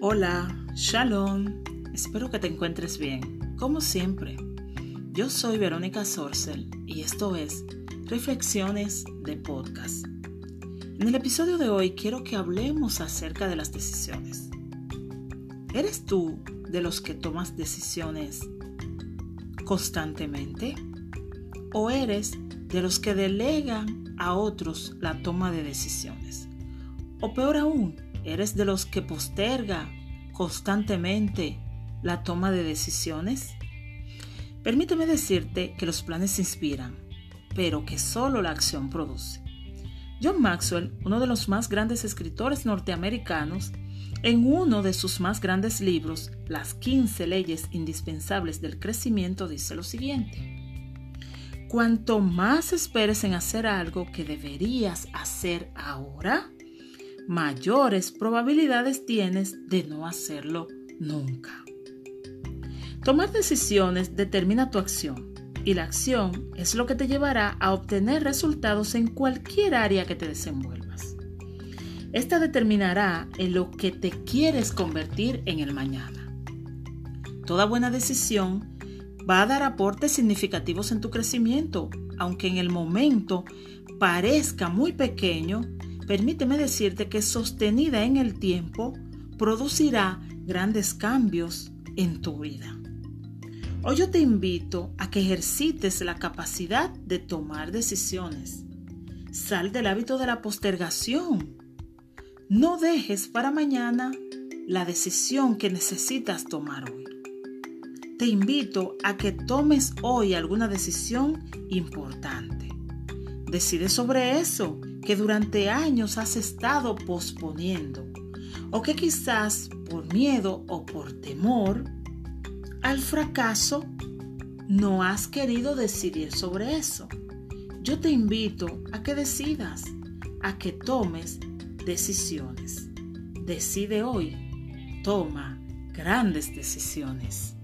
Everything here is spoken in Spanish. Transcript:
Hola, Shalom. Espero que te encuentres bien. Como siempre, yo soy Verónica Sorcel y esto es Reflexiones de Podcast. En el episodio de hoy quiero que hablemos acerca de las decisiones. ¿Eres tú de los que tomas decisiones constantemente? ¿O eres de los que delegan a otros la toma de decisiones? O peor aún, ¿eres de los que posterga constantemente la toma de decisiones? Permíteme decirte que los planes inspiran, pero que solo la acción produce. John Maxwell, uno de los más grandes escritores norteamericanos, en uno de sus más grandes libros, Las 15 leyes indispensables del crecimiento, dice lo siguiente. Cuanto más esperes en hacer algo que deberías hacer ahora, mayores probabilidades tienes de no hacerlo nunca. Tomar decisiones determina tu acción y la acción es lo que te llevará a obtener resultados en cualquier área que te desenvuelvas. Esta determinará en lo que te quieres convertir en el mañana. Toda buena decisión va a dar aportes significativos en tu crecimiento, aunque en el momento parezca muy pequeño permíteme decirte que sostenida en el tiempo producirá grandes cambios en tu vida. Hoy yo te invito a que ejercites la capacidad de tomar decisiones. Sal del hábito de la postergación. No dejes para mañana la decisión que necesitas tomar hoy. Te invito a que tomes hoy alguna decisión importante. Decide sobre eso que durante años has estado posponiendo o que quizás por miedo o por temor al fracaso no has querido decidir sobre eso. Yo te invito a que decidas, a que tomes decisiones. Decide hoy, toma grandes decisiones.